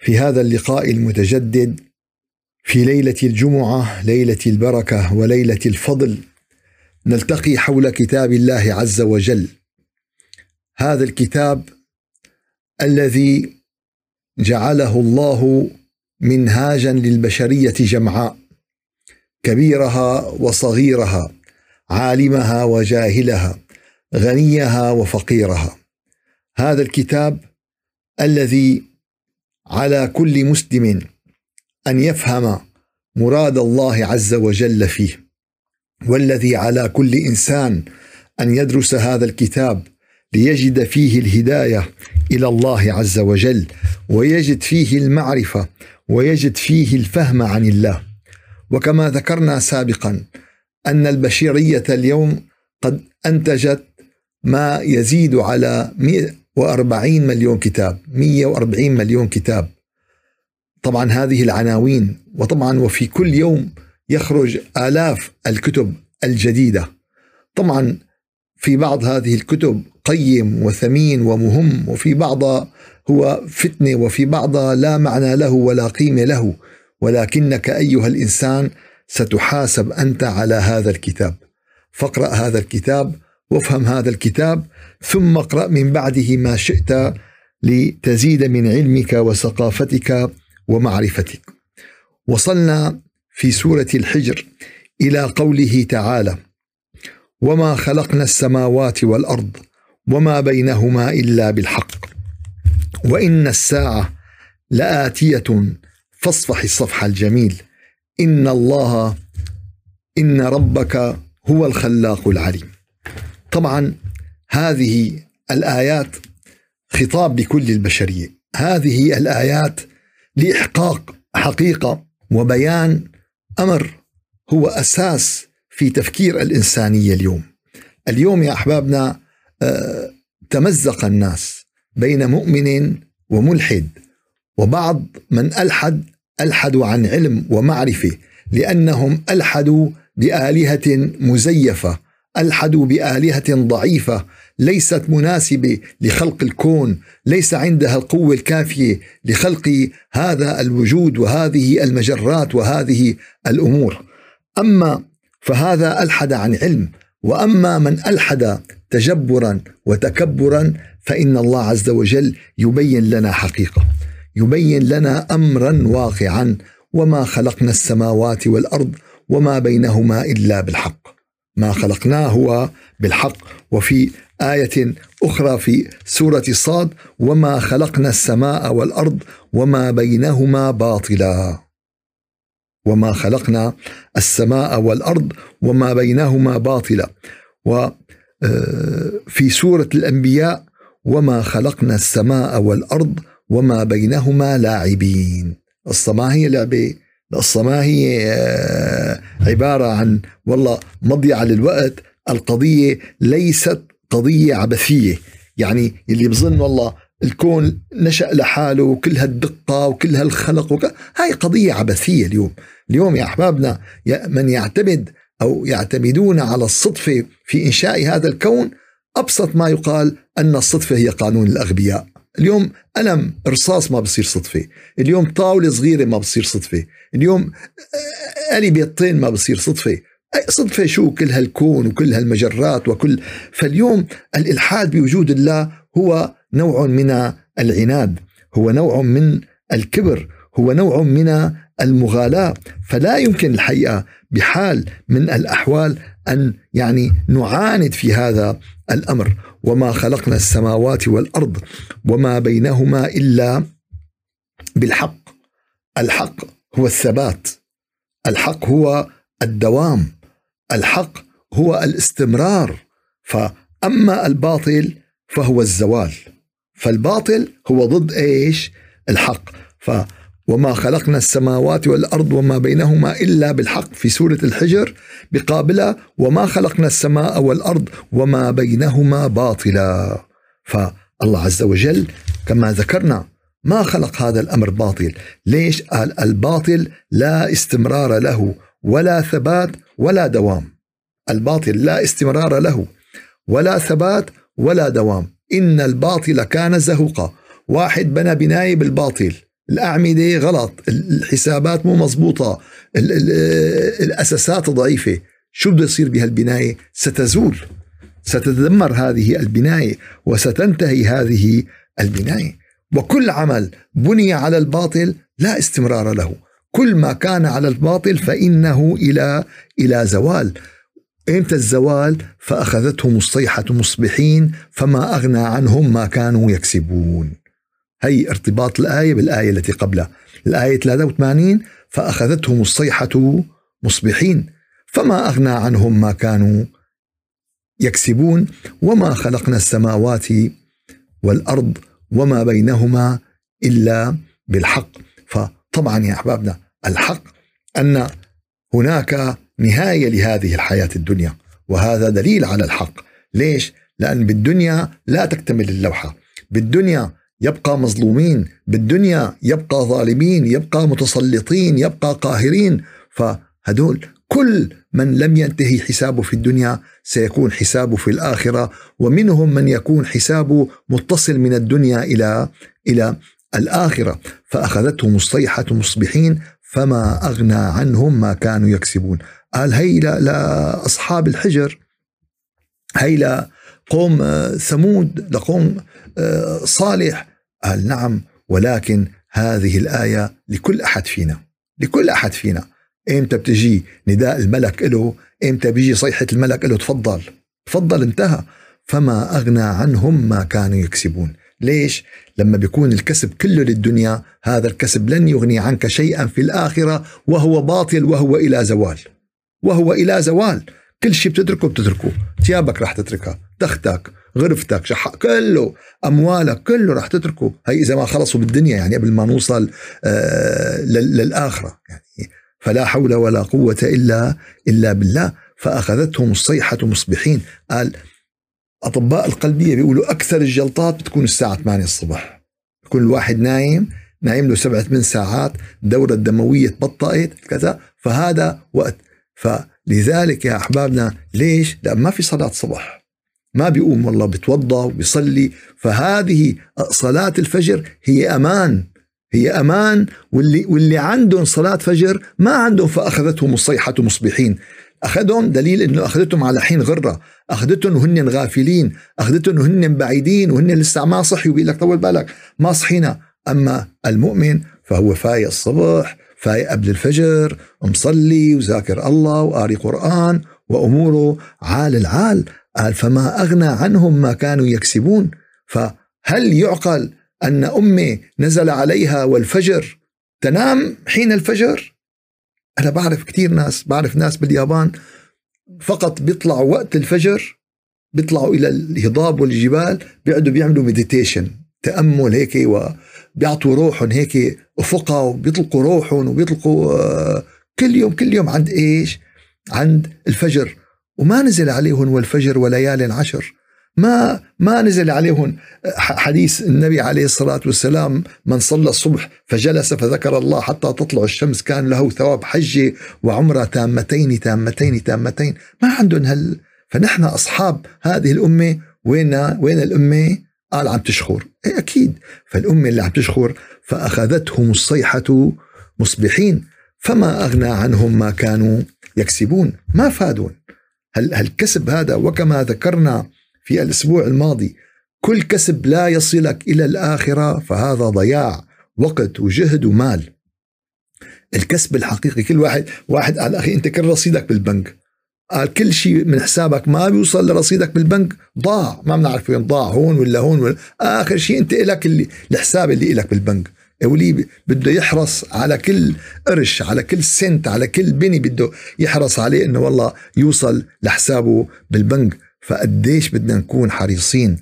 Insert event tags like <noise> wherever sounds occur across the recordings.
في هذا اللقاء المتجدد في ليلة الجمعة ليلة البركة وليلة الفضل نلتقي حول كتاب الله عز وجل. هذا الكتاب الذي جعله الله منهاجا للبشرية جمعاء كبيرها وصغيرها عالمها وجاهلها غنيها وفقيرها. هذا الكتاب الذي على كل مسلم أن يفهم مراد الله عز وجل فيه. والذي على كل إنسان أن يدرس هذا الكتاب ليجد فيه الهداية إلى الله عز وجل ويجد فيه المعرفة ويجد فيه الفهم عن الله. وكما ذكرنا سابقا أن البشرية اليوم قد أنتجت ما يزيد على 140 مليون كتاب 140 مليون كتاب. طبعا هذه العناوين وطبعا وفي كل يوم يخرج آلاف الكتب الجديدة. طبعا في بعض هذه الكتب قيم وثمين ومهم وفي بعضها هو فتنة وفي بعضها لا معنى له ولا قيمة له. ولكنك أيها الإنسان ستحاسب أنت على هذا الكتاب. فاقرأ هذا الكتاب وافهم هذا الكتاب ثم اقرأ من بعده ما شئت لتزيد من علمك وثقافتك ومعرفتك. وصلنا في سورة الحجر إلى قوله تعالى وما خلقنا السماوات والأرض وما بينهما إلا بالحق وإن الساعة لآتية فاصفح الصفح الجميل إن الله إن ربك هو الخلاق العليم. طبعا هذه الآيات خطاب لكل البشرية هذه الآيات لإحقاق حقيقة وبيان أمر هو أساس في تفكير الإنسانية اليوم. اليوم يا أحبابنا آه، تمزق الناس بين مؤمن وملحد وبعض من ألحد الحدوا عن علم ومعرفة لأنهم ألحدوا بآلهة مزيفة ألحدوا بآلهة ضعيفة ليست مناسبة لخلق الكون ليس عندها القوة الكافية لخلق هذا الوجود وهذه المجرات وهذه الأمور. أما فهذا ألحد عن علم وأما من ألحد تجبرا وتكبرا فإن الله عز وجل يبين لنا حقيقة يبين لنا امرا واقعا وما خلقنا السماوات والأرض وما بينهما إلا بالحق. ما خلقناه هو بالحق وفي آية أخرى في سورة صاد وما خلقنا السماء والأرض وما بينهما باطلا. وما خلقنا السماء والأرض وما بينهما باطلا. وفي آه، سورة الأنبياء وما خلقنا السماء والأرض وما بينهما لاعبين. الصلاة ما هي لعبة. القصة ما هي آه، عبارة عن والله مضيعة للوقت. القضية ليست قضية عبثية. يعني اللي بظن والله الكون نشأ لحاله وكل هالدقة وكل هالخلق وك... هاي قضية عبثية اليوم. اليوم يا أحبابنا من يعتمد أو يعتمدون على الصدفة في إنشاء هذا الكون أبسط ما يقال أن الصدفة هي قانون الأغبياء. اليوم قلم رصاص ما بصير صدفة. اليوم طاولة صغيرة ما بصير صدفة. اليوم آلي بيضتين ما بصير صدفة. صدفة شو كل هالكون وكل هالمجرات وكل فاليوم الإلحاد بوجود الله هو نوع من العناد هو نوع من الكبر هو نوع من المغالاة. فلا يمكن الحقيقة بحال من الأحوال أن يعني نعاند في هذا الأمر. وما خلقنا السماوات والأرض وما بينهما إلا بالحق. الحق هو الثبات. الحق هو الدوام. الحق هو الاستمرار فأما الباطل فهو الزوال. فالباطل هو ضد إيش؟ الحق. ف وما خلقنا السماوات والأرض وما بينهما إلا بالحق في سورة الحجر بقابلة وما خلقنا السماء والأرض وما بينهما باطلا. فالله عز وجل كما ذكرنا ما خلق هذا الأمر باطل. ليش؟ قال الباطل لا استمرار له ولا ثبات ولا دوام. الباطل لا استمرار له ولا ثبات ولا دوام. إن الباطل كان زهوقا. واحد بنى بناية بالباطل. الأعمدة غلط. الحسابات مو مضبوطة. الأساسات ضعيفة. شو بده يصير بهالبناية؟ ستزول. ستتدمر هذه البناية وستنتهي هذه البناية. وكل عمل بني على الباطل لا استمرار له. كل ما كان على الباطل فإنه إلى إلى زوال. إمتى الزوال؟ فأخذتهم الصيحة مصبحين فما أغنى عنهم ما كانوا يكسبون. هي ارتباط الآية بالآية التي قبلها. الآية 83 فأخذتهم الصيحة مصبحين فما أغنى عنهم ما كانوا يكسبون. وما خلقنا السماوات والأرض وما بينهما إلا بالحق. فطبعا يا أحبابنا الحق أن هناك نهاية لهذه الحياة الدنيا وهذا دليل على الحق. ليش؟ لأن بالدنيا لا تكتمل اللوحة. بالدنيا يبقى مظلومين بالدنيا يبقى ظالمين يبقى متسلطين يبقى قاهرين. فهدول كل من لم ينتهي حسابه في الدنيا سيكون حسابه في الآخرة ومنهم من يكون حسابه متصل من الدنيا إلى إلى الآخرة فأخذتهم الصيحة مصبحين فما أغنى عنهم ما كانوا يكسبون. قال هي لأصحاب الحجر هي لقوم آه، ثمود لقوم آه، صالح. قال نعم ولكن هذه الآية لكل أحد فينا لكل أحد فينا. إمتى بتجي نداء الملك له إمتى بيجي صيحة الملك له تفضل تفضل انتهى. فما أغنى عنهم ما كانوا يكسبون. ليش؟ لما بيكون الكسب كله للدنيا هذا الكسب لن يغني عنك شيئا في الآخرة وهو باطل وهو إلى زوال. وهو إلى زوال. كل شيء بتتركه بتتركه. ثيابك رح تتركها تختك غرفتك شح كله أموالك كله رح تتركه. هي إذا ما خلصوا بالدنيا يعني قبل ما نوصل آه للآخرة. يعني فلا حول ولا قوة إلا إلا بالله. فأخذتهم الصيحة مصبحين. قال أطباء القلبية بيقولوا أكثر الجلطات بتكون الساعة 8 الصبح. يكون الواحد نايم نايم له سبعة ثمان ساعات الدورة الدموية تبطأت كذا فهذا وقت. فلذلك يا أحبابنا ليش؟ لأن ما في صلاة صبح. ما بيقوم والله بتوضى وبيصلي. فهذه صلاة الفجر هي أمان. هي أمان. واللي, واللي عندهم صلاة فجر ما عندهم فأخذتهم الصيحة مصبحين. أخذهم دليل أنه أخذتهم على حين غرة. أخذتهم وهن غافلين. أخذتهم وهن بعيدين. وهن لسه ما صحيوا. بيقول لك طول بالك. ما صحينا. أما المؤمن فهو فايق الصبح فايق قبل الفجر مصلي وذاكر الله وقاري قرآن وأموره عال العال. قال فما أغنى عنهم ما كانوا يكسبون. فهل يعقل أن أمي نزل عليها والفجر تنام حين الفجر؟ أنا بعرف كثير ناس بعرف ناس باليابان فقط بيطلعوا وقت الفجر بيطلعوا إلى الهضاب والجبال بيقعدوا بيعملوا مديتيشن تأمل هيك وبيعطوا روحهم هيك أفقها وبيطلقوا روحهم وبيطلقوا آه، كل يوم كل يوم عند إيش؟ عند الفجر. وما نزل عليهم والفجر وليال عشر ما ما نزل عليهم حديث النبي عليه الصلاة والسلام من صلى الصبح فجلس فذكر الله حتى تطلع الشمس كان له ثواب حجة وعمرة تامتين تامتين تامتين. ما عندهم هال. فنحن أصحاب هذه الأمة وين وين الأمة؟ قال عم تشخر. إيه أكيد. فالأمة اللي عم تشخر فأخذتهم الصيحة مصبحين فما أغنى عنهم ما كانوا يكسبون. ما فادون. هالكسب هذا وكما ذكرنا في الأسبوع الماضي. كل كسب لا يصلك إلى الآخرة فهذا ضياع وقت وجهد ومال. الكسب الحقيقي كل واحد واحد قال أخي أنت كل رصيدك بالبنك. قال كل شيء من حسابك ما بيوصل لرصيدك بالبنك. ضاع. ما بنعرف وين ضاع هون ولا هون ولا. آخر شيء أنت لك اللي الحساب اللي لك بالبنك. ولي بده يحرص على كل قرش على كل سنت على كل بني بده يحرص عليه إنه والله يوصل لحسابه بالبنك. فقديش بدنا نكون حريصين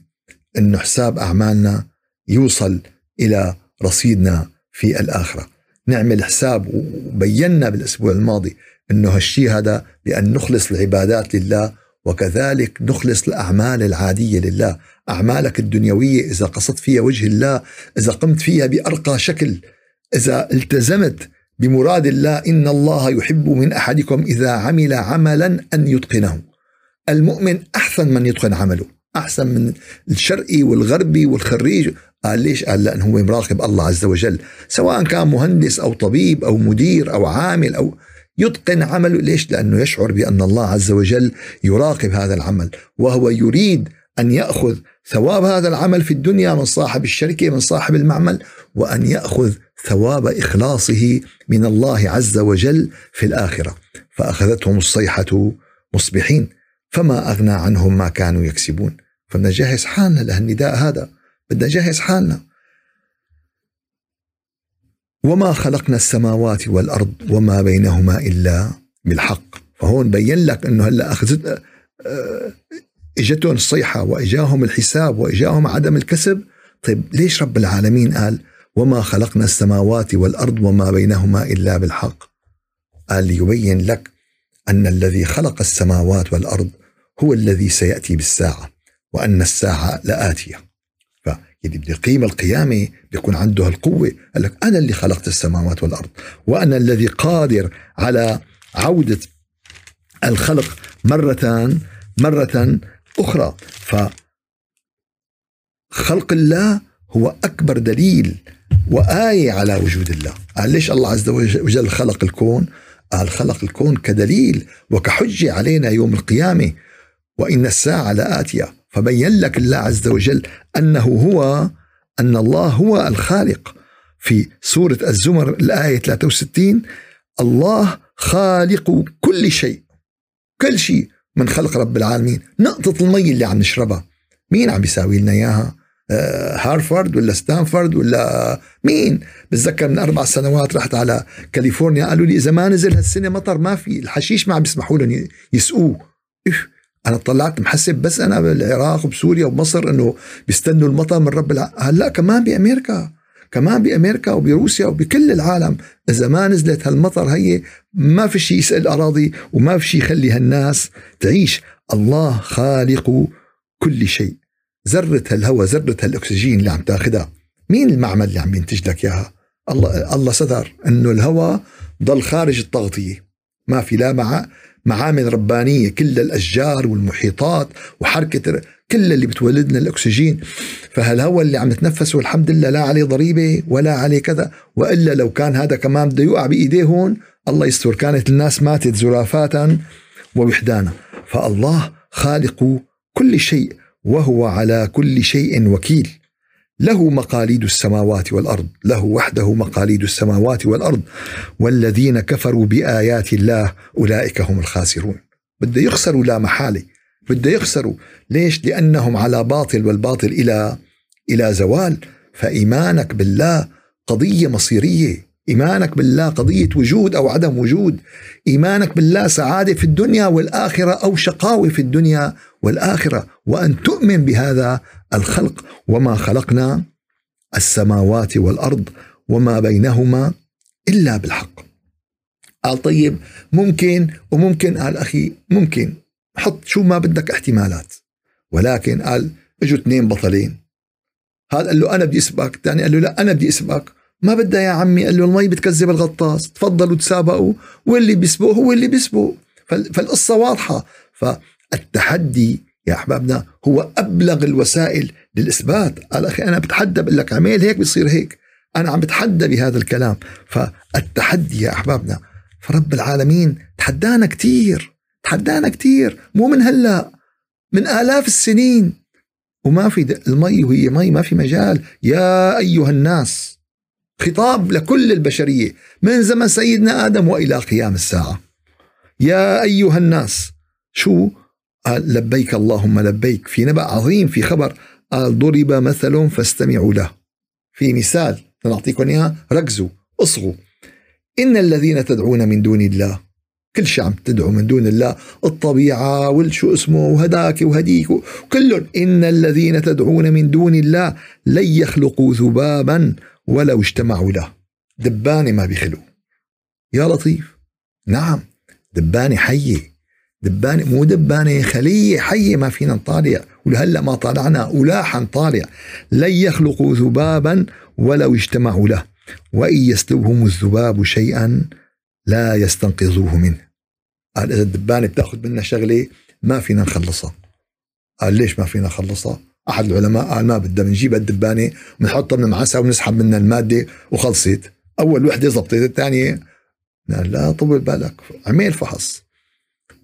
إنه حساب أعمالنا يوصل إلى رصيدنا في الآخرة. نعمل حساب وبينا بالأسبوع الماضي أنه هالشيء هذا بأن نخلص العبادات لله وكذلك نخلص الأعمال العادية لله. أعمالك الدنيوية إذا قصدت فيها وجه الله إذا قمت فيها بأرقى شكل إذا التزمت بمراد الله إن الله يحب من أحدكم إذا عمل عملا أن يتقنه. المؤمن أحسن من يتقن عمله أحسن من الشرقي والغربي والخريج قال ليش؟ قال لأنه هو مراقب الله عز وجل سواء كان مهندس أو طبيب أو مدير أو عامل أو يتقن عمله ليش؟ لأنه يشعر بأن الله عز وجل يراقب هذا العمل وهو يريد أن يأخذ ثواب هذا العمل في الدنيا من صاحب الشركة من صاحب المعمل وأن يأخذ ثواب إخلاصه من الله عز وجل في الآخرة فأخذتهم الصيحة مصبحين فما أغنى عنهم ما كانوا يكسبون. فبدنا نجهز حالنا لهالنداء هذا. بدنا نجهز حالنا. وما خلقنا السماوات والأرض وما بينهما إلا بالحق. فهون بين لك أنه هلأ أخذت آه، إجتهم الصيحة وإجاهم الحساب وإجاهم عدم الكسب. طيب ليش رب العالمين قال وما خلقنا السماوات والأرض وما بينهما إلا بالحق؟ قال ليبين لك أن الذي خلق السماوات والأرض هو الذي سيأتي بالساعة وأن الساعة لآتية. فيلي بده يقيم القيامة بيكون عنده القوة قال لك أنا اللي خلقت السماوات والأرض وأنا الذي قادر على عودة الخلق مرة مرة أخرى. فخلق الله هو أكبر دليل وآية على وجود الله. قال ليش الله عز وجل خلق الكون؟ قال خلق الكون كدليل وكحجة علينا يوم القيامة. وإن الساعة لآتية. فبين لك الله عز وجل أنه هو أن الله هو الخالق. في سورة الزمر الآية 63 الله خالق كل شيء. كل شيء من خلق رب العالمين. نقطة المي اللي عم نشربها. مين عم بيساوي لنا إياها؟ آه، هارفارد ولا ستانفورد ولا مين؟ بتذكر من أربع سنوات رحت على كاليفورنيا قالوا لي إذا ما نزل هالسنه مطر ما في الحشيش ما عم بيسمحوا لهم يسقوه. أنا طلعت محسب بس أنا بالعراق وبسوريا وبمصر إنه بيستنوا المطر من رب العالمين هلأ كمان بأمريكا كمان بأمريكا وبروسيا وبكل العالم. إذا ما نزلت هالمطر هي ما في شيء يسأل الاراضي وما في شيء يخلي هالناس تعيش. الله خالق كل شيء. ذره هالهواء ذره هالأكسجين اللي عم تاخذها مين المعمل اللي عم ينتج لك إياها؟ الله الله ستر. إنه الهواء ضل خارج التغطية. ما في لا مع معامل ربانية كل الأشجار والمحيطات وحركة كل اللي بتولدنا الأكسجين. فهالهواء اللي عم نتنفسه؟ الحمد لله لا عليه ضريبة ولا عليه كذا. وإلا لو كان هذا كمان بده يقع بإيديهم الله يستر. كانت الناس ماتت زرافات ووحدانا. فالله خالق كل شيء وهو على كل شيء وكيل. له مقاليد السماوات والأرض له وحده مقاليد السماوات والأرض. والذين كفروا بآيات الله أولئك هم الخاسرون. بده يخسروا لا محالة بده يخسروا ليش؟ لأنهم على باطل والباطل إلى إلى زوال. فإيمانك بالله قضية مصيرية. إيمانك بالله قضية وجود أو عدم وجود. إيمانك بالله سعادة في الدنيا والآخرة أو شقاوة في الدنيا والآخرة. وأن تؤمن بهذا الخلق وما خلقنا السماوات والأرض وما بينهما إلا بالحق. قال طيب ممكن وممكن؟ قال أخي ممكن. حط شو ما بدك احتمالات. ولكن قال اجوا اثنين بطلين. هذا قال له أنا بدي أسبقك. الثاني قال له لا أنا بدي أسبقك. ما بدها يا عمي. قال له المي بتكذب الغطاس. تفضلوا تسابقوا. واللي بيسبق هو اللي بيسبق. فالقصة واضحة. فالتحدي يا أحبابنا هو أبلغ الوسائل للإثبات. قال أخي أنا بتحدى بقول لك اعمل هيك بيصير هيك. أنا عم بتحدى بهذا الكلام. فالتحدي يا أحبابنا فرب العالمين تحدانا كثير تحدانا كثير مو من هلأ من آلاف السنين. وما في المي وهي مي ما في مجال. يا أيها الناس خطاب لكل البشرية. من زمن سيدنا آدم وإلى قيام الساعة. يا أيها الناس شو قال لبيك اللهم لبيك. في نبأ عظيم في خبر قال ضرب مثل فاستمعوا له. في مثال نعطيكم إياه ركزوا اصغوا. إن الذين تدعون من دون الله كل شيء عم تدعو من دون الله الطبيعة والشو اسمه وهداك وهديك كلهم إن الذين تدعون من دون الله لن يخلقوا ذبابا ولو اجتمعوا له. دبانة ما بيخلو يا لطيف. نعم. دبانة حية. دبانة مو دبانة خلية حية ما فينا نطالع. ولهلا ما طالعنا ولا حنطالع لن يخلقوا ذبابا ولو اجتمعوا له. وإن يسلبهم الذباب شيئا لا يستنقذوه منه. قال إذا الدبانة بتأخذ منا شغلة ما فينا نخلصها. قال ليش ما فينا نخلصها؟ أحد العلماء قال ما بدنا بنجيب الدبانة ونحطها بنمعسها ونسحب منها المادة وخلصت. أول وحدة زبطت الثانية لا طول بالك عمل فحص.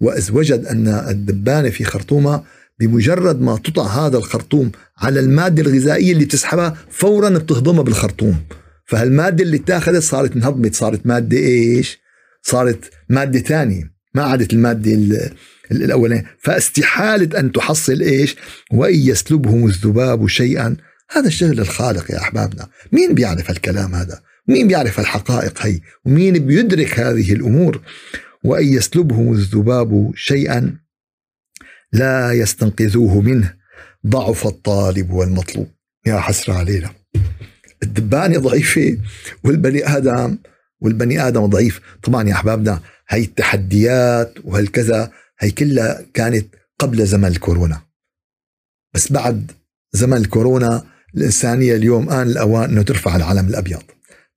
وإذ وجد أن الدبانة في خرطومة بمجرد ما تطع هذا الخرطوم على المادة الغذائية اللي بتسحبها فورا بتهضمها بالخرطوم. فهالمادة اللي اتاخذت صارت انهضمت صارت مادة إيش؟ صارت مادة ثانية ما عادت المادة الأولانية. فاستحالة أن تحصل إيش؟ وإن يسلبهم الذباب شيئا. هذا الشغل الخالق يا أحبابنا. مين بيعرف الكلام هذا؟ مين بيعرف الحقائق هي؟ ومين بيدرك هذه الأمور؟ وأن يسلبهم الذباب شيئا لا يستنقذوه منه ضعف الطالب والمطلوب. يا حسرة علينا. الدبانة ضعيفة والبني آدم والبني آدم ضعيف. طبعا يا أحبابنا هاي التحديات وهالكذا هي كلها كانت قبل زمن الكورونا. بس بعد زمن الكورونا الإنسانية اليوم آن الأوان أنه ترفع العلم الأبيض.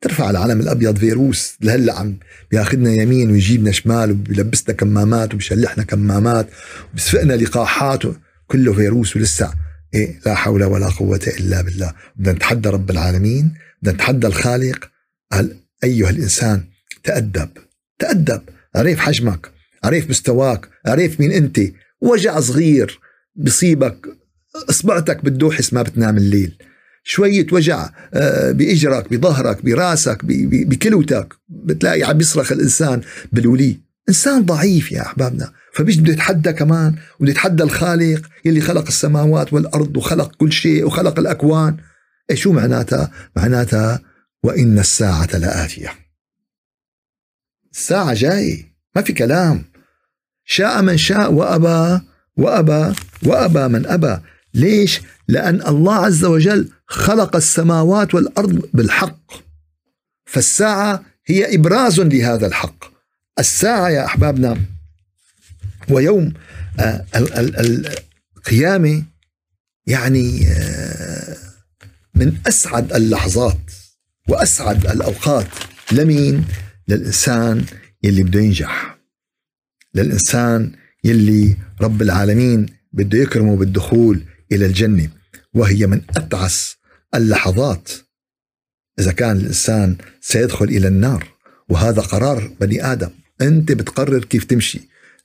ترفع العلم الأبيض فيروس لهلأ عم بياخذنا يمين ويجيبنا شمال وبيلبسنا كمامات وبيشلحنا كمامات وبيسفقنا لقاحات كله فيروس ولسه إيه لا حول ولا قوة إلا بالله. بدنا نتحدى رب العالمين بدنا نتحدى الخالق. قال أيها الإنسان تأدب تأدب. عرف حجمك عرف مستواك عرف مين أنت. وجع صغير بصيبك أصبعتك بتدوحس ما بتنام الليل. شوية وجع آه، بإجرك بظهرك براسك بكلوتك. بتلاقي عم يصرخ الإنسان بالولي. إنسان ضعيف يا أحبابنا. فبيش بده يتحدى كمان وبده يتحدى الخالق. يلي خلق السماوات والأرض وخلق كل شيء وخلق الأكوان. إيه شو معناتها؟ معناتها وإن الساعة لآتية. الساعة جاي. ما في كلام. شاء من شاء وأبى وأبى وأبى من أبى. ليش؟ لأن الله عز وجل خلق السماوات والأرض بالحق. فالساعة هي إبراز لهذا الحق. الساعة يا أحبابنا ويوم آه، القيامة يعني آه، من أسعد اللحظات وأسعد الأوقات. لمين؟ للإنسان يلي بده ينجح. للإنسان يلي رب العالمين بده يكرمه بالدخول إلى الجنة. وهي من أتعس اللحظات. إذا كان الإنسان سيدخل إلى النار وهذا قرار بني آدم. أنت بتقرر كيف تمشي.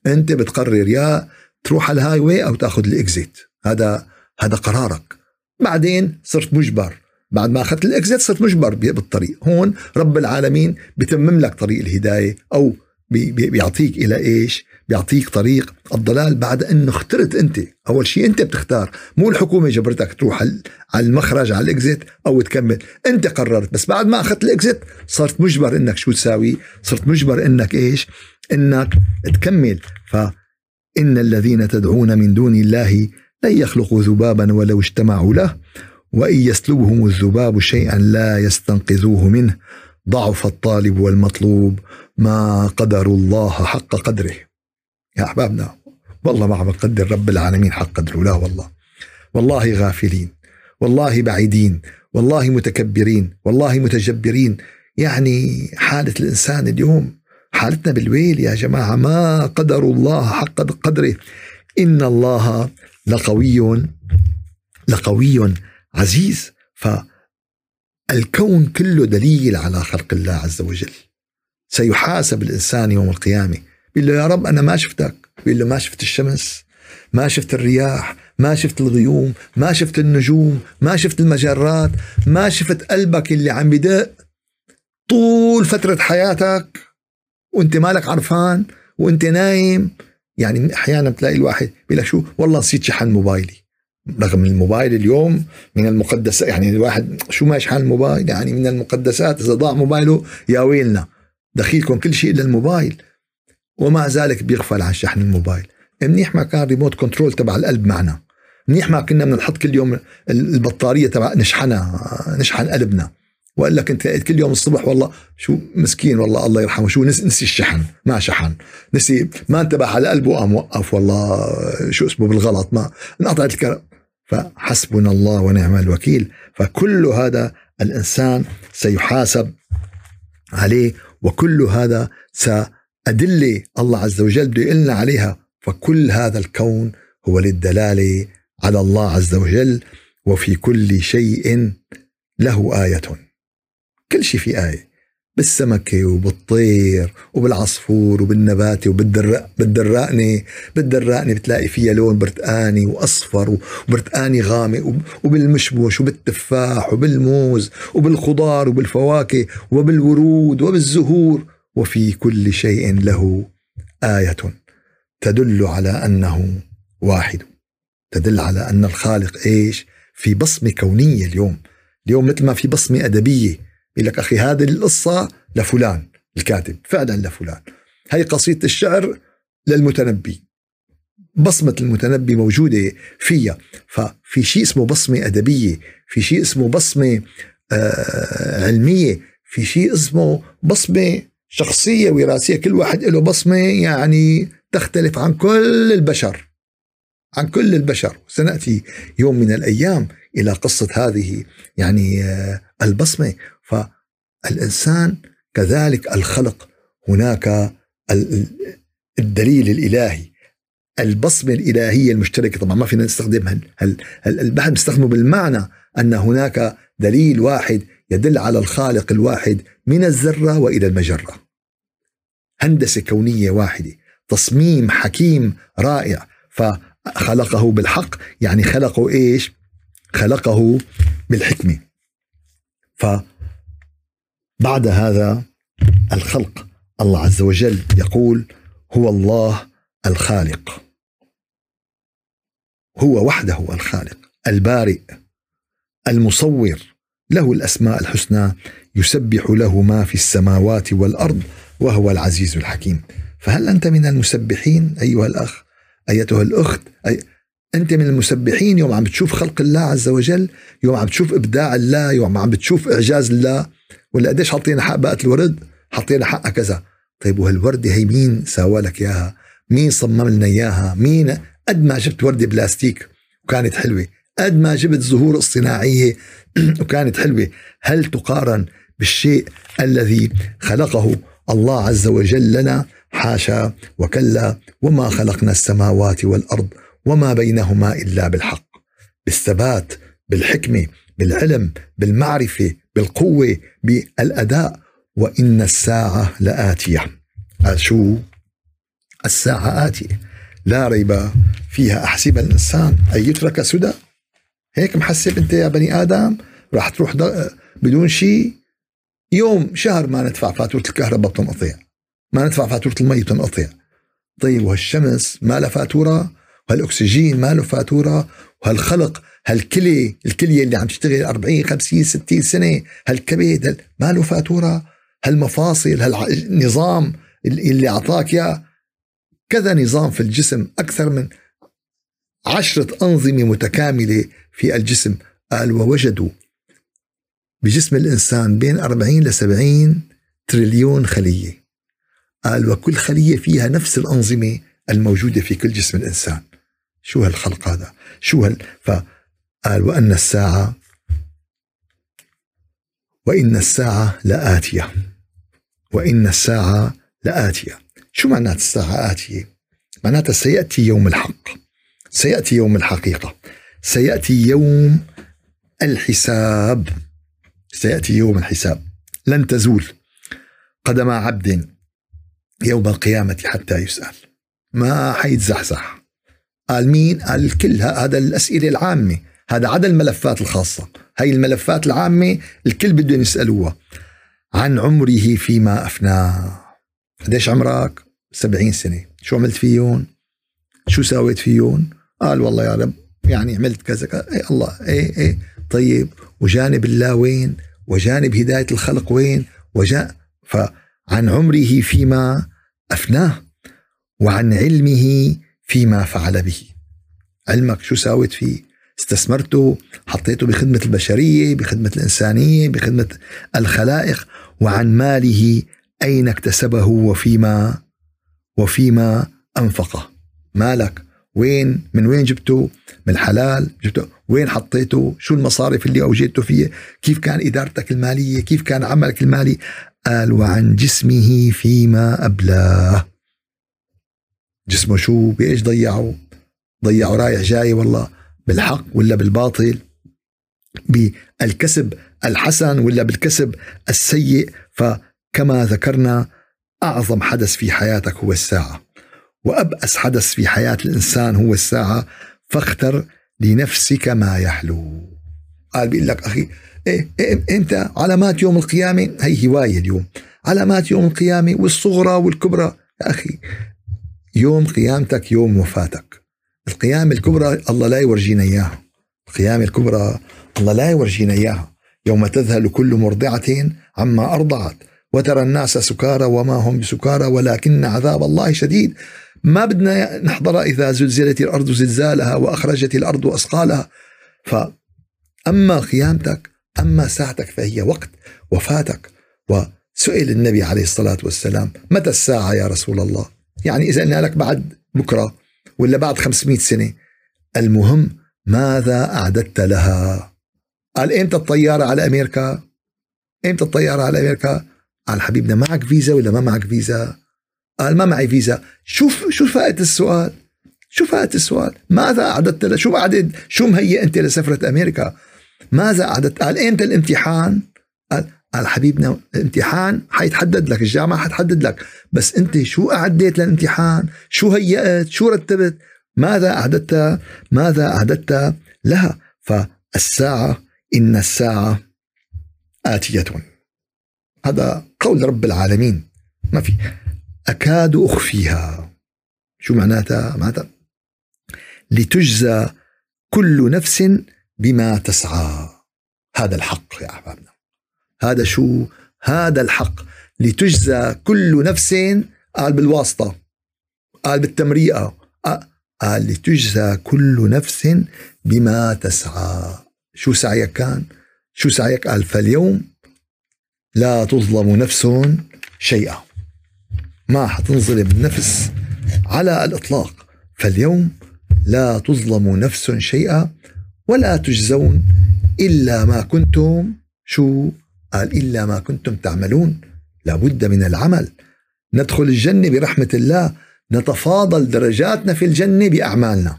أنت بتقرر يا تروح على ال highway أو تأخذ ال exit. هذا هذا قرارك. بعدين صرت مجبر. بعد ما أخذت الإكزيت صرت مجبر بالطريق. هون رب العالمين بتمم لك طريق الهداية أو بيعطيك إلى إيش؟ بيعطيك طريق الضلال بعد انه اخترت أنت. أول شيء أنت بتختار. مو الحكومة جبرتك تروح على المخرج على الإكزيت أو تكمل. أنت قررت. بس بعد ما أخذت الإكزيت صرت مجبر إنك شو تساوي؟ صرت مجبر إنك إيش؟ إنك تكمل. فإن الذين تدعون من دون الله لن يخلقوا ذبابا ولو اجتمعوا له وإن يسلبهم الذباب شيئا لا يستنقذوه منه. ضعف الطالب والمطلوب ما قدر الله حق قدره. يا أحبابنا والله ما عم نقدر رب العالمين حق قدره لا والله. والله غافلين والله بعيدين والله متكبرين والله متجبرين. يعني حالة الإنسان اليوم حالتنا بالويل يا جماعة ما قدر الله حق قدره. إن الله لقوي لقوي عزيز. فالكون كله دليل على خلق الله عز وجل. سيحاسب الإنسان يوم القيامة. بيقول له يا رب أنا ما شفتك. بيقول له ما شفت الشمس ما شفت الرياح ما شفت الغيوم ما شفت النجوم ما شفت المجرات ما شفت قلبك اللي عم بدق طول فترة حياتك وأنت مالك عرفان وأنت نايم. يعني أحيانا بتلاقي الواحد بيقول شو؟ والله نسيت شحن موبايلي. رغم الموبايل اليوم من المقدسات يعني الواحد شو ما يشحن الموبايل يعني من المقدسات إذا ضاع موبايله يا ويلنا. دخيلكم كل شيء إلا الموبايل. ومع ذلك بيغفل عن شحن الموبايل. منيح ما كان ريموت كنترول تبع القلب معنا. منيح ما كنا بدنا نحط كل يوم البطارية تبع نشحنها نشحن قلبنا. وقال لك انت كل يوم الصبح والله شو مسكين والله الله يرحمه شو نسي الشحن ما شحن. نسي ما انتبه على قلبه قام وقف والله شو اسمه بالغلط ما انقطعت الكهرباء فحسبنا الله ونعم الوكيل. فكل هذا الإنسان سيحاسب عليه وكل هذا سأدلة الله عز وجل بده يقلنا عليها. فكل هذا الكون هو للدلالة على الله عز وجل وفي كل شيء له آية. كل شيء في آية. بالسمكة وبالطير وبالعصفور وبالنباتة وبالدراء بالدرقنة بالدرقنة بتلاقي فيها لون برتقاني وأصفر وبرتقاني غامق وبالمشمش وبالتفاح وبالموز وبالخضار وبالفواكه وبالورود وبالزهور. وفي كل شيء له آية تدل على أنه واحد. تدل على أن الخالق إيش؟ في بصمة كونية اليوم. اليوم مثل ما في بصمة أدبية. يقول لك أخي هذه القصة لفلان الكاتب. فعلا لفلان. هي قصيدة الشعر للمتنبي. بصمة المتنبي موجودة فيها. ففي شيء اسمه بصمة أدبية في شيء اسمه بصمة آه علمية في شيء اسمه بصمة شخصية وراثية كل واحد له بصمة يعني تختلف عن كل البشر. عن كل البشر. سنأتي يوم من الأيام إلى قصة هذه يعني آه البصمة. فالإنسان كذلك الخلق هناك الدليل الإلهي. البصمة الإلهية المشتركة طبعا ما فينا نستخدمها. البحث نستخدمه بالمعنى أن هناك دليل واحد يدل على الخالق الواحد من الذرة وإلى المجرة. هندسة كونية واحدة. تصميم حكيم رائع. فخلقه بالحق. يعني خلقه إيش؟ خلقه بالحكمة. ف بعد هذا الخلق الله عز وجل يقول هو الله الخالق. هو وحده الخالق. البارئ. المصور. له الأسماء الحسنى. يسبح له ما في السماوات والأرض. وهو العزيز الحكيم. فهل أنت من المسبحين أيها الأخ؟ أيتها الأخت؟ أي أنت من المسبحين يوم عم بتشوف خلق الله عز وجل يوم عم بتشوف إبداع الله يوم عم بتشوف إعجاز الله ولا قديش حاطين حق بقى الورد؟ حطينا حقها كذا. طيب وهالوردة هي مين سوى لك إياها؟ مين صمم لنا إياها؟ مين قد ما جبت وردة بلاستيك وكانت حلوة. قد ما جبت زهور اصطناعية <clears throat> وكانت حلوة. هل تقارن بالشيء الذي خلقه الله عز وجل لنا حاشا وكلا وما خلقنا السماوات والأرض وما بينهما إلا بالحق بالثبات بالحكمة بالعلم بالمعرفة بالقوة بالأداء وإن الساعة لآتية. شو الساعة آتية. لا ريب فيها. أحسب الإنسان. أن يترك سدى؟ هيك محسب أنت يا بني آدم؟ راح تروح بدون شيء؟ يوم شهر ما ندفع فاتورة الكهرباء بتنقطع ما ندفع فاتورة المي بتنقطع طيب وهالشمس ما لها فاتورة؟ وهالأكسجين ما له فاتورة؟ وهالخلق هالكلي الكلية اللي عم تشتغل 40 50 60 سنة هالكبد ما له فاتورة؟ هالمفاصل هالنظام اللي أعطاك إياه. كذا نظام في الجسم أكثر من عشرة أنظمة متكاملة في الجسم. قال ووجدوا بجسم الإنسان بين 40 ل 70 تريليون خلية. قال وكل خلية فيها نفس الأنظمة الموجودة في كل جسم الإنسان. شو هالخلق هذا؟ شو هال؟ فقال وأن الساعة وإن الساعة لآتية. وإن الساعة لآتية. شو معنات الساعة آتية؟ معناتها سيأتي يوم الحق. سيأتي يوم الحقيقة. سيأتي يوم الحساب. سيأتي يوم الحساب. لن تزول قدم عبد يوم القيامة حتى يسأل. ما حيتزحزح قال مين؟ قال الكل. هذا الأسئلة العامة. هذا عدا الملفات الخاصة. هاي الملفات العامة الكل بدهم يسألوها. عن عمره فيما أفناه قديش عمرك؟ سبعين سنة. شو عملت فيهم؟ شو سويت فيهم؟ قال والله يا رب يعني عملت كذا كذا. اي الله. اي اي طيب. وجانب الله وين؟ وجانب هداية الخلق وين؟ وجاء فعن عمره فيما أفناه وعن علمه فيما فعل به علمك شو ساويت فيه استثمرته حطيته بخدمة البشرية بخدمة الإنسانية بخدمة الخلائق وعن ماله أين اكتسبه وفيما وفيما أنفقه مالك وين من وين جبته من الحلال جبته وين حطيته شو المصارف اللي أوجدته فيه كيف كان إدارتك المالية؟ كيف كان عملك المالي؟ قال وعن جسمه فيما أبلاه جسمه شو؟ بإيش ضيعه؟ ضيعه رايح جاي والله بالحق ولا بالباطل؟ بالكسب الحسن ولا بالكسب السيء؟ فكما ذكرنا أعظم حدث في حياتك هو الساعة. وأبأس حدث في حياة الإنسان هو الساعة فاختر لنفسك ما يحلو. قال بيقول لك أخي إيه, إيه أنت علامات يوم القيامة؟ هي هواية اليوم. علامات يوم القيامة والصغرى والكبرى. يا أخي يوم قيامتك يوم وفاتك. القيامة الكبرى الله لا يورجينا إياها. القيامة الكبرى الله لا يورجينا إياها. يوم تذهل كل مرضعة عما أرضعت. وترى الناس سكارى وما هم بسكارى ولكن عذاب الله شديد. ما بدنا نحضر إذا زلزلت الأرض زلزالها وأخرجت الأرض أثقالها. فأما قيامتك أما ساعتك فهي وقت وفاتك. وسئل النبي عليه الصلاة والسلام متى الساعة يا رسول الله؟ يعني إذا قلنا لك بعد بكرة ولا بعد 500 سنة. المهم ماذا أعددت لها؟ قال إمتى الطيارة على أمريكا؟ إمتى الطيارة على أمريكا؟ قال حبيبنا معك فيزا ولا ما معك فيزا؟ قال ما معي فيزا. شوف شو فائدة السؤال؟ شو فائدة السؤال؟ ماذا أعددت له شو أعدد شو مهيئ أنت لسفرة أمريكا؟ ماذا أعددت؟ قال إمتى الامتحان؟ قال قال حبيبنا الامتحان حيتحدد لك الجامعة حتحدد لك. بس أنت شو أعديت للامتحان؟ شو هيأت شو رتبت؟ ماذا أعددت؟ ماذا أعددت لها؟ فالساعة إن الساعة آتية. هذا قول رب العالمين. ما في. أكاد أخفيها. شو معناتها؟ معناتها لتجزى كل نفس بما تسعى. هذا الحق يا أحبابنا. هذا شو؟ هذا الحق. لتجزى كل نفس قال بالواسطة قال بالتمريئة قال لتجزى كل نفس بما تسعى. شو سعيك كان؟ شو سعيك؟ قال فاليوم لا تظلم نفس شيئا. ما حتنظلم نفس على الإطلاق. فاليوم لا تظلم نفس شيئا ولا تجزون إلا ما كنتم شو قال إلا ما كنتم تعملون. لابد من العمل. ندخل الجنة برحمة الله نتفاضل درجاتنا في الجنة بأعمالنا.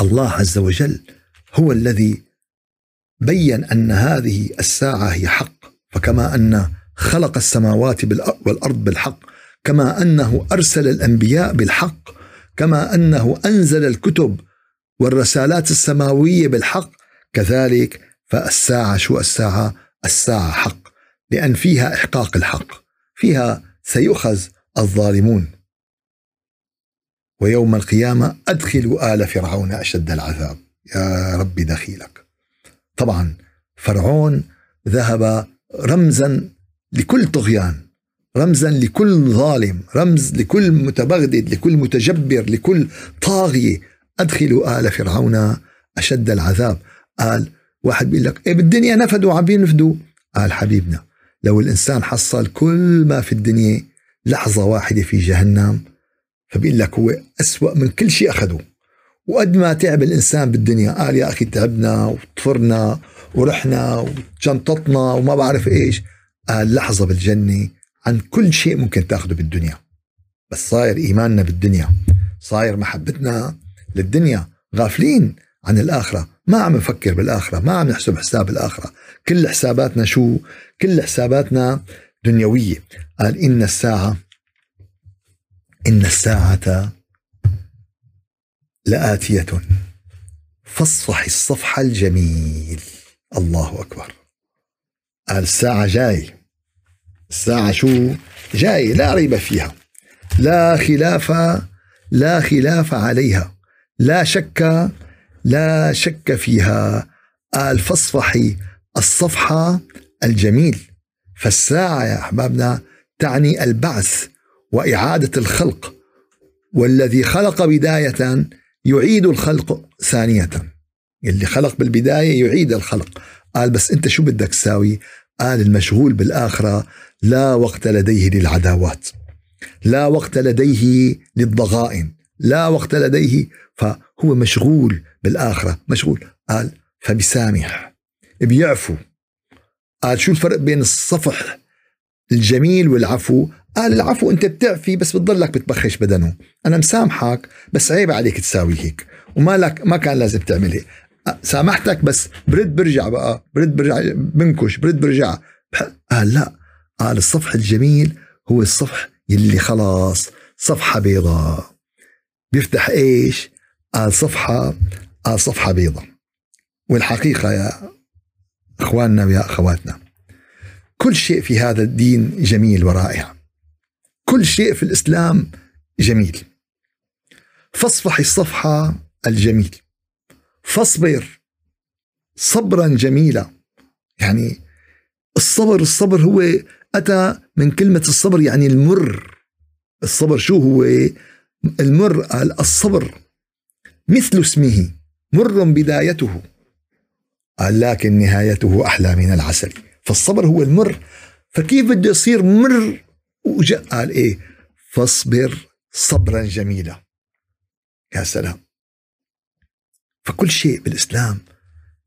الله عز وجل هو الذي بين أن هذه الساعة هي حق فكما أن خلق السماوات والأرض بالحق كما أنه أرسل الأنبياء بالحق كما أنه أنزل الكتب والرسالات السماوية بالحق كذلك فالساعة شو الساعة؟ الساعة حق لأن فيها إحقاق الحق فيها سيؤخذ الظالمون. ويوم القيامة أدخلوا آل فرعون أشد العذاب. يا ربي دخيلك. طبعا فرعون ذهب رمزا لكل طغيان. رمزا لكل ظالم رمز لكل متبغدد لكل متجبر لكل طاغية أدخلوا آل فرعون أشد العذاب. قال واحد بيقول لك إيه بالدنيا نفدوا عم بينفدوا قال حبيبنا لو الإنسان حصل كل ما في الدنيا لحظة واحدة في جهنم فبيقول لك هو أسوأ من كل شيء أخذه وقد ما تعب الإنسان بالدنيا قال يا أخي تعبنا وطفرنا ورحنا وشنطتنا وما بعرف إيش. قال لحظة بالجنة عن كل شيء ممكن تاخده بالدنيا. بس صاير إيماننا بالدنيا صاير محبتنا للدنيا غافلين عن الآخرة. ما عم نفكر بالآخرة ما عم نحسب حساب الآخرة. كل حساباتنا شو؟ كل حساباتنا دنيوية. قال إن الساعة إن الساعة لآتية. فاصفح الصفح الجميل. الله أكبر. قال الساعة جاي. الساعة شو؟ جاي لا ريب فيها. لا خلاف لا خلاف عليها. لا شك لا شك فيها. قال فاصفحي الصفحة الجميل. فالساعة يا أحبابنا تعني البعث وإعادة الخلق. والذي خلق بداية يعيد الخلق ثانية. اللي خلق بالبداية يعيد الخلق. قال بس أنت شو بدك تساوي؟ قال المشغول بالآخرة لا وقت لديه للعداوات. لا وقت لديه للضغائن. لا وقت لديه فهو مشغول بالآخرة. مشغول. قال فبسامح. بيعفو قال شو الفرق بين الصفح الجميل والعفو؟ قال العفو انت بتعفي بس بتضلك بتبخش بدنه. أنا مسامحك بس عيب عليك تساوي هيك. وما لك ما كان لازم تعمل هيك. سامحتك بس برد برجع بقى. برد برجع بنكش برد برجع. قال لا. قال الصفح الجميل هو الصفح يلي خلاص صفحة بيضاء. بيفتح إيش؟ قال صفحة قال صفحة بيضاء. والحقيقة يا إخواننا ويا أخواتنا كل شيء في هذا الدين جميل ورائع. كل شيء في الإسلام جميل. فاصفح الصفحة الجميل. فاصبر صبرا جميلا. يعني الصبر الصبر هو أتى من كلمة الصبر يعني المر. الصبر شو هو؟ المر قال الصبر مثل اسمه مر بدايته. قال لكن نهايته أحلى من العسل. فالصبر هو المر. فكيف بده يصير مر؟ وجاء قال إيه؟ فاصبر صبرا جميلا. يا سلام. فكل شيء بالإسلام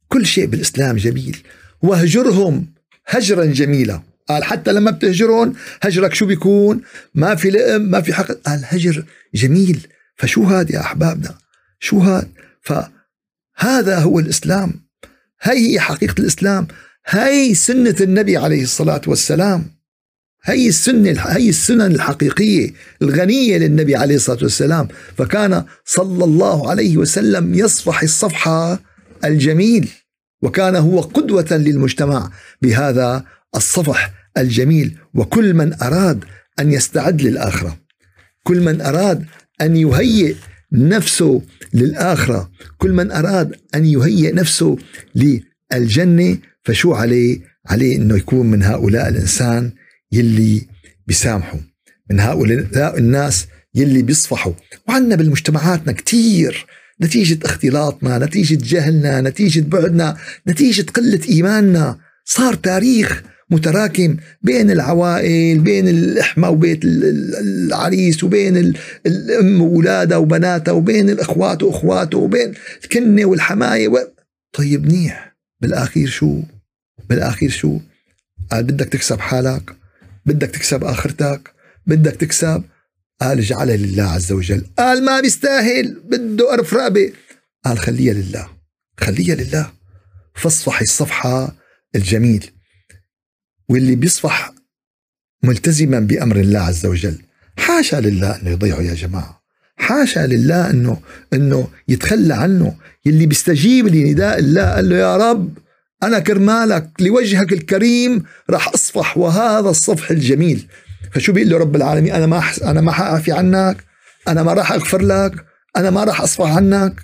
كل شيء بالإسلام جميل. واهجرهم هجرا جميلا. قال حتى لما بتهجرهم هجرك شو بيكون؟ ما في لئم ما في حق. قال هجر جميل. فشو هذا يا أحبابنا؟ شو هذا فهذا هو الإسلام. هي هي حقيقة الإسلام. هي سنة النبي عليه الصلاة والسلام. هي السنة هي السنن الحقيقية الغنية للنبي عليه الصلاة والسلام. فكان صلى الله عليه وسلم يصفح الصفحة الجميل. وكان هو قدوة للمجتمع. بهذا الصفح الجميل وكل من أراد أن يستعد للآخرة. كل من أراد أن يهيئ نفسه للآخرة. كل من أراد أن يهيئ نفسه للجنة فشو عليه؟ عليه أنه يكون من هؤلاء الإنسان يلي بيسامحوا من هؤلاء الناس يلي بيصفحوا. وعندنا بالمجتمعاتنا كتير. نتيجة اختلاطنا نتيجة جهلنا نتيجة بعدنا نتيجة قلة إيماننا. صار تاريخ متراكم بين العوائل بين الإحمى وبيت العريس وبين الأم وأولادها وبناتها وبين الإخوات وأخواته وبين الكنة والحماية. و... طيب منيح. بالآخير شو؟ بالآخير شو؟ قال بدك تكسب حالك بدك تكسب آخرتك بدك تكسب. قال اجعلها لله عز وجل. قال ما بيستاهل بده أرف رقبة. قال خليها لله خليها لله. فاصفحي الصفحة الجميل. واللي بيصفح ملتزما بأمر الله عز وجل. حاشا لله أنه يضيعه يا جماعة. حاشا لله أنه أنه يتخلى عنه. يلي بيستجيب لنداء الله قال له يا رب أنا كرمالك لوجهك الكريم راح أصفح وهذا الصفح الجميل. فشو بيقول له رب العالمين؟ أنا ما أنا ما حأعفي عنك. أنا ما راح أغفر لك. أنا ما راح أصفح عنك.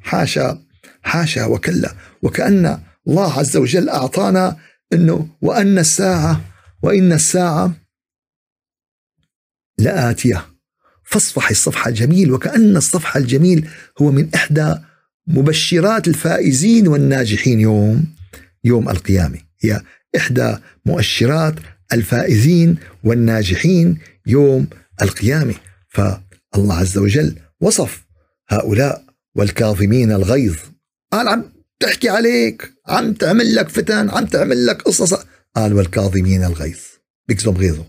حاشا حاشا وكلا. وكأن الله عز وجل أعطانا أنه وأن الساعة وإن الساعة لآتية. فاصفح الصفحة الجميل وكأن الصفحة الجميل هو من إحدى مبشرات الفائزين والناجحين يوم يوم القيامة. هي إحدى مؤشرات الفائزين والناجحين يوم القيامة. فالله عز وجل وصف هؤلاء والكاظمين الغيظ. قال تحكي عليك عم تعمل لك فتن عم تعمل لك قصص. قال والكاظمين الغيظ. بيكظم غيظه.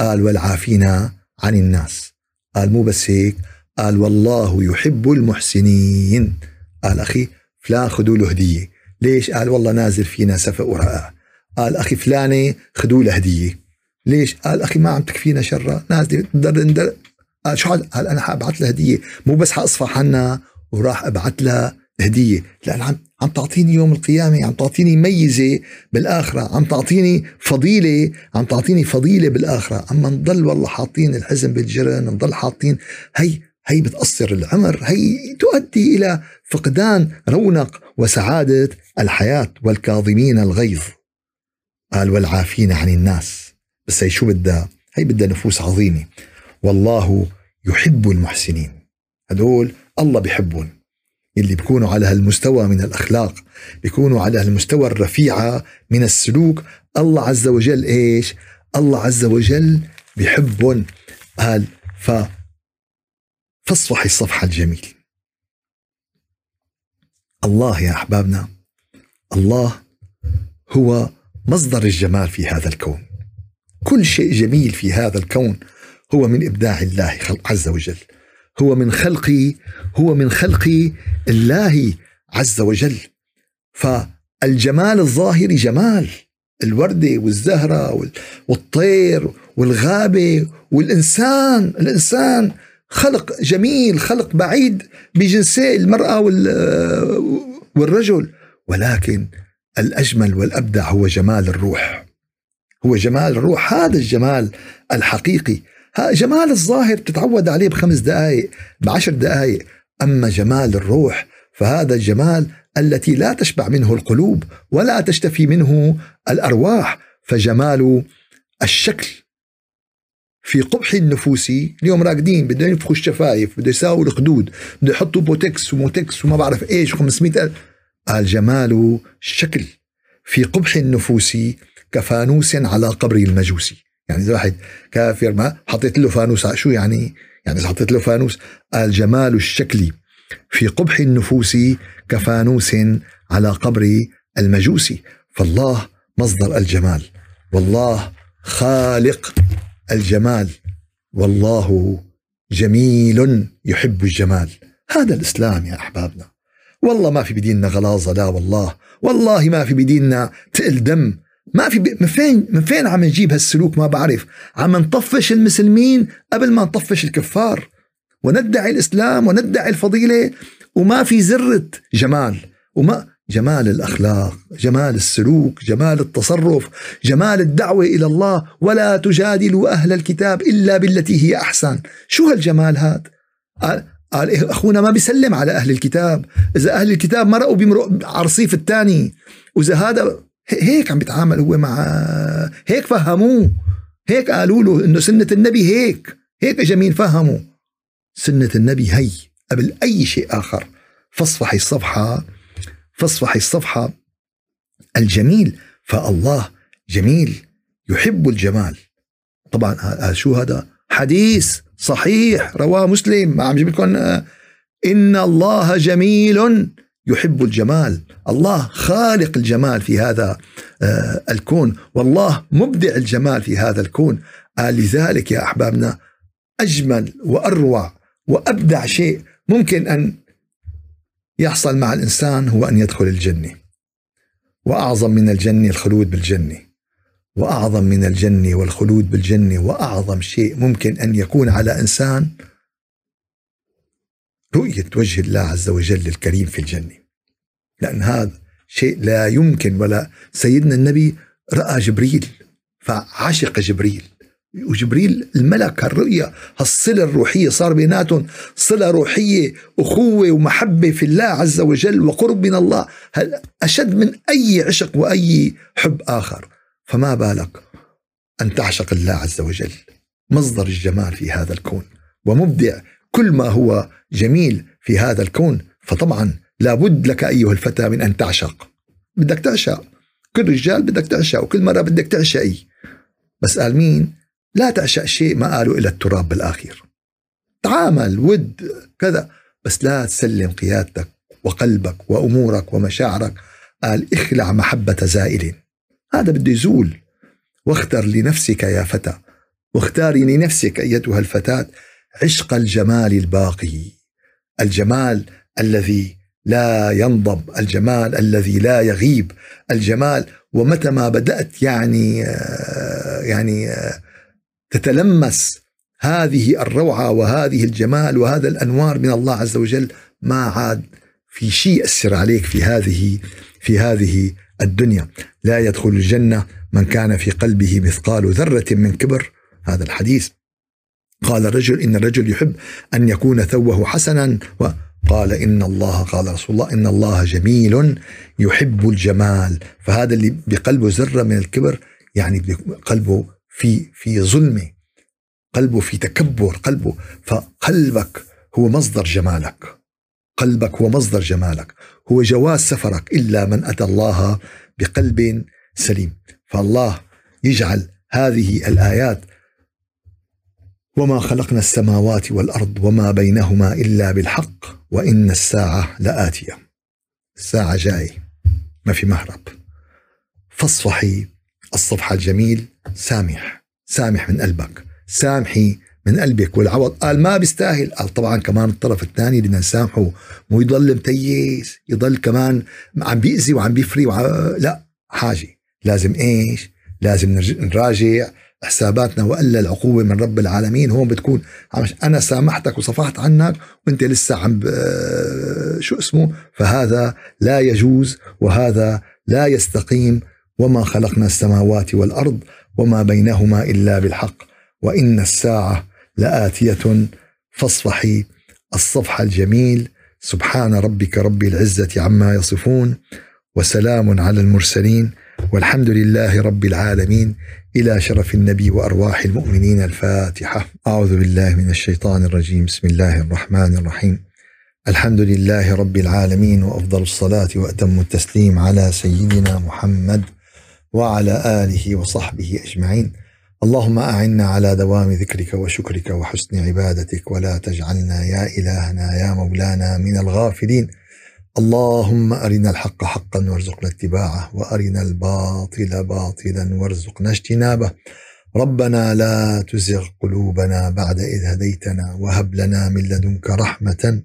قال والعافين عن الناس. قال مو بس هيك. قال والله يحب المحسنين. قال أخي فلان خذوا له هدية. ليش؟ قال والله نازل فينا سفق ورقاء قال أخي فلانة خذوا له هدية. ليش؟ قال أخي ما عم تكفينا شرة نازل ندر ندر قال شو قال أنا حابعث له هدية. مو بس حأصفح عنها وراح أبعث له هدية. لأن عم عم تعطيني يوم القيامة عم تعطيني ميزة بالآخرة عم تعطيني فضيلة عم تعطيني فضيلة بالآخرة. أما نضل والله حاطين الحزن بالجرن نضل حاطين هي هي بتقصر العمر هي تؤدي إلى فقدان رونق وسعادة الحياة والكاظمين الغيظ. قال والعافين عن الناس. بس هي شو بدها؟ هي بدها نفوس عظيمة. والله يحب المحسنين. هدول الله بيحبهم اللي بيكونوا على هالمستوى من الأخلاق بيكونوا على هالمستوى الرفيعة من السلوك. الله عز وجل إيش؟ الله عز وجل بيحبهم. قال ف فاصفحي الصفحة الجميل. الله يا أحبابنا الله هو مصدر الجمال في هذا الكون. كل شيء جميل في هذا الكون هو من إبداع الله عز وجل. هو من خلق هو من خلق الله عز وجل. فالجمال الظاهري جمال الوردة والزهرة والطير والغابة والإنسان الإنسان خلق جميل خلق بعيد بجنسي المرأة والرجل. ولكن الأجمل والأبدع هو جمال الروح. هو جمال الروح هذا الجمال الحقيقي. جمال الظاهر تتعود عليه بخمس دقائق بعشر دقائق أما جمال الروح فهذا الجمال التي لا تشبع منه القلوب ولا تشتفي منه الأرواح فجمال الشكل. في قبح النفوس اليوم راقدين بدهم ينفخوا الشفايف بده يساووا الخدود بده يحطوا بوتكس وموتكس وما بعرف إيش 500 ألف. الجمال الشكل في قبح النفوس كفانوس على قبر المجوسي يعني إذا واحد كافر ما حطيت له فانوس شو يعني؟ يعني إذا حطيت له فانوس الجمال الشكلي في قبح النفوس كفانوس على قبر المجوسي فالله مصدر الجمال والله خالق الجمال والله جميل يحب الجمال. هذا الإسلام يا أحبابنا. والله ما في بديننا غلاظة لا والله. والله ما في بديننا تقل دم. ما في من فين من فين عم نجيب هالسلوك؟ ما بعرف. عم نطفش المسلمين قبل ما نطفش الكفار. وندعي الإسلام وندعي الفضيلة. وما في ذره جمال. وما جمال الأخلاق جمال السلوك جمال التصرف جمال الدعوة إلى الله. ولا تجادلوا أهل الكتاب إلا بالتي هي أحسن. شو هالجمال هذا قال, قال إيه أخونا ما بيسلم على أهل الكتاب. إذا أهل الكتاب مرقوا بيمرق على الرصيف الثاني. وإذا هذا هيك عم بيتعامل هو مع هيك فهموه. هيك قالوا له إنه سنة النبي هيك. هيك جميل فهموا. سنة النبي هي قبل أي شيء آخر. فاصفحي الصفحة فاصفحي الصفحة. الجميل فالله جميل يحب الجمال. طبعا شو هذا؟ حديث صحيح رواه مسلم. ما عم جيب لكم إن الله جميل. يحب الجمال. الله خالق الجمال في هذا آه، الكون. والله مبدع الجمال في هذا الكون. آه لذلك يا أحبابنا أجمل وأروع وأبدع شيء ممكن أن يحصل مع الإنسان هو أن يدخل الجنة. وأعظم من الجنة الخلود بالجنة. وأعظم من الجنة والخلود بالجنة. وأعظم شيء ممكن أن يكون على إنسان رؤية وجه الله عز وجل الكريم في الجنة. لأن هذا شيء لا يمكن ولا سيدنا النبي رأى جبريل فعشق جبريل. وجبريل الملك هالرؤية هالصلة الروحية صار بيناتهم صلة روحية أخوة ومحبة في الله عز وجل وقرب من الله. أشد من أي عشق وأي حب آخر؟ فما بالك أن تعشق الله عز وجل؟ مصدر الجمال في هذا الكون. ومبدع كل ما هو جميل في هذا الكون فطبعا لابد لك أيها الفتى من أن تعشق. بدك تعشق. كل رجال بدك تعشق وكل مرة بدك تعشقي. بس قال مين؟ لا تعشق شيء ما قالوا إلى التراب بالآخر. تعامل ود كذا. بس لا تسلم قيادتك وقلبك وأمورك ومشاعرك. قال اخلع محبة زائل. هذا بده يزول. واختر لنفسك يا فتى. واختاري لنفسك أيتها الفتاة. عشق الجمال الباقي الجمال الذي لا ينضب الجمال الذي لا يغيب الجمال ومتى ما بدأت يعني آه، يعني آه، تتلمس هذه الروعة وهذه الجمال وهذا الأنوار من الله عز وجل ما عاد في شيء يأثر عليك في هذه في هذه الدنيا. لا يدخل الجنة من كان في قلبه مثقال ذرة من كبر. هذا الحديث. قال الرجل إن الرجل يحب أن يكون ثوبه حسنا قال إن الله قال رسول الله إن الله جميل يحب الجمال. فهذا اللي بقلبه ذرة من الكبر يعني قلبه في في ظلمة قلبه في تكبر قلبه فقلبك هو مصدر جمالك. قلبك هو مصدر جمالك. هو جواز سفرك إلا من أتى الله بقلب سليم. فالله يجعل هذه الآيات وما خلقنا السماوات والأرض وما بينهما إلا بالحق وإن الساعة لآتية. الساعة جاي. ما في مهرب. فاصفحي الصفحة الجميل. سامح. سامح من قلبك. سامحي من قلبك والعوض. قال ما بيستاهل. قال طبعا كمان الطرف الثاني بدنا نسامحه. مو يضل متيس. يضل كمان عم بيأذي وعم بيفري وع... لا. حاجة. لازم إيش؟ لازم نراجع. حساباتنا وإلا العقوبة من رب العالمين هون بتكون أنا سامحتك وصفحت عنك وإنت لسه عم شو اسمه؟ فهذا لا يجوز وهذا لا يستقيم وما خلقنا السماوات والأرض وما بينهما إلا بالحق وإن الساعة لآتية فاصفحي الصفح الجميل. سبحان ربك رب العزة عما يصفون وسلام على المرسلين. والحمد لله رب العالمين إلى شرف النبي وأرواح المؤمنين الفاتحة. أعوذ بالله من الشيطان الرجيم. بسم الله الرحمن الرحيم. الحمد لله رب العالمين وأفضل الصلاة وأتم التسليم على سيدنا محمد وعلى آله وصحبه أجمعين. اللهم أعنا على دوام ذكرك وشكرك وحسن عبادتك ولا تجعلنا يا إلهنا يا مولانا من الغافلين. اللهم أرنا الحق حقا وارزقنا اتباعه وأرنا الباطل باطلا وارزقنا اجتنابه. ربنا لا تزغ قلوبنا بعد إذ هديتنا وهب لنا من لدنك رحمة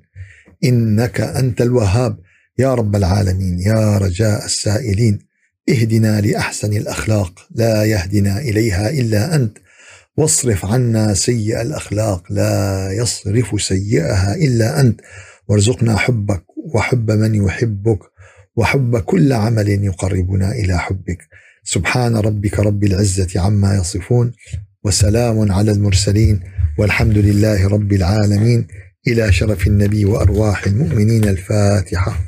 إنك أنت الوهاب. يا رب العالمين يا رجاء السائلين اهدنا لأحسن الأخلاق. لا يهدنا إليها إلا أنت. واصرف عنا سيء الأخلاق. لا يصرف سيئها إلا أنت. وارزقنا حبك وحب من يحبك وحب كل عمل يقربنا إلى حبك. سبحان ربك رب العزة عما يصفون وسلام على المرسلين والحمد لله رب العالمين. إلى شرف النبي وأرواح المؤمنين الفاتحة.